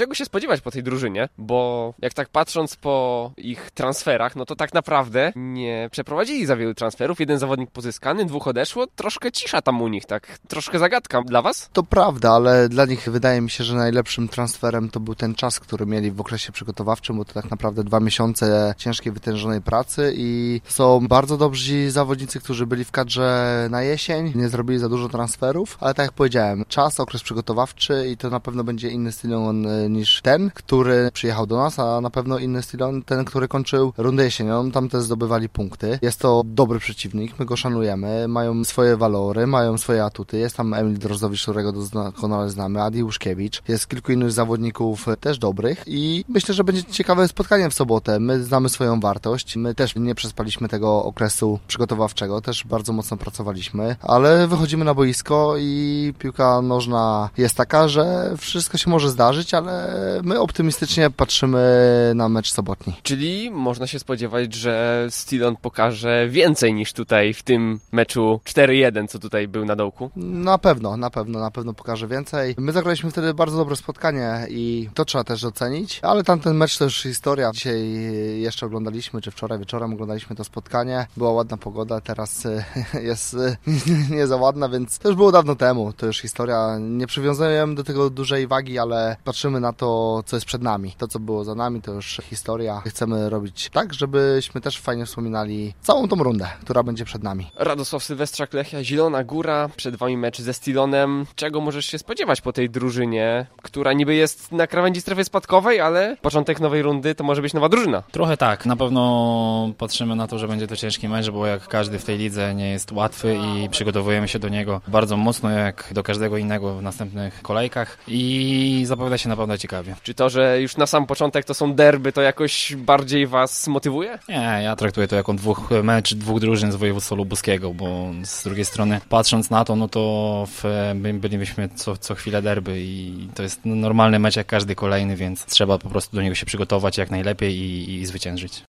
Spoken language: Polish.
czego się spodziewać po tej drużynie, bo jak tak patrząc po ich transferach, no to tak naprawdę nie przeprowadzili za wielu transferów. Jeden zawodnik pozyskany, dwóch odeszło, troszkę cisza tam u nich, tak? Troszkę zagadka dla was? To prawda, ale dla nich wydaje mi się, że najlepszym transferem to był ten czas, który mieli w okresie przygotowawczym, bo to tak naprawdę dwa miesiące ciężkiej, wytężonej pracy i są bardzo dobrzy zawodnicy, którzy byli w kadrze na jesień, nie zrobili za dużo transferów, ale tak jak powiedziałem, czas, okres przygotowawczy i to na pewno będzie inny Stillon niż ten, który przyjechał do nas, a na pewno inny Stillon, ten, który kończył rundę jesienią, tam też zdobywali punkty. Jest to dobry przeciwnik, my go szanujemy, mają swoje walory, mają swoje atuty, jest tam Emil Drozdowicz, którego doskonale znamy, Adi Łuszkiewicz, jest kilku innych zawodników też dobrych i myślę, że będzie ciekawe spotkanie w sobotę. My znamy swoją wartość, my też nie przespaliśmy tego okresu przygotowawczego, też bardzo mocno pracowaliśmy, ale wychodzimy na boisko i piłka nożna jest taka, że wszystko się może zdarzyć, ale my optymistycznie patrzymy na mecz sobotni. Czyli można się spodziewać, że Stillon pokaże więcej niż tutaj w tym meczu 4-1, co tutaj był na dołku? Na pewno, na pewno, na pewno pokaże więcej. My zagraliśmy wtedy bardzo dobre spotkanie i to trzeba też docenić, ale tamten mecz to już historia. Dzisiaj jeszcze oglądaliśmy, czy wczoraj wieczorem oglądaliśmy to spotkanie. Była ładna pogoda, teraz jest nie za ładna, więc to już było dawno temu. To już historia. Nie przywiązujemy do tego dużej wagi, ale patrzymy na to, co jest przed nami. To, co było za nami, to już historia. Chcemy robić tak, żebyśmy też fajnie wspominali całą tą rundę, która będzie przed nami. Radosław Sylwestrzak, Lechia, Zielona Góra. Przed Wami mecz ze Stilonem. Czego możesz się spodziewać po tej drużynie, która niby jest na krawędzi strefy spadkowej, ale początek nowej rundy to może być nowa drużyna? Trochę tak. Na pewno patrzymy na to, że będzie to ciężki mecz, bo jak każdy w tej lidze nie jest łatwy i przygotowujemy się do niego bardzo mocno, jak do każdego innego w następnych kolejkach i zapowiada się naprawdę ciekawie. Czy to, że już na sam początek to są derby, to jakoś bardziej Was motywuje? Nie, ja traktuję to jako dwóch mecz dwóch drużyn z województwa lubuskiego, bo z drugiej strony patrząc na to, no to w, bylibyśmy co, co chwilę derby i to jest normalny mecz jak każdy kolejny, więc trzeba po prostu do niego się przygotować jak najlepiej i, i zwyciężyć.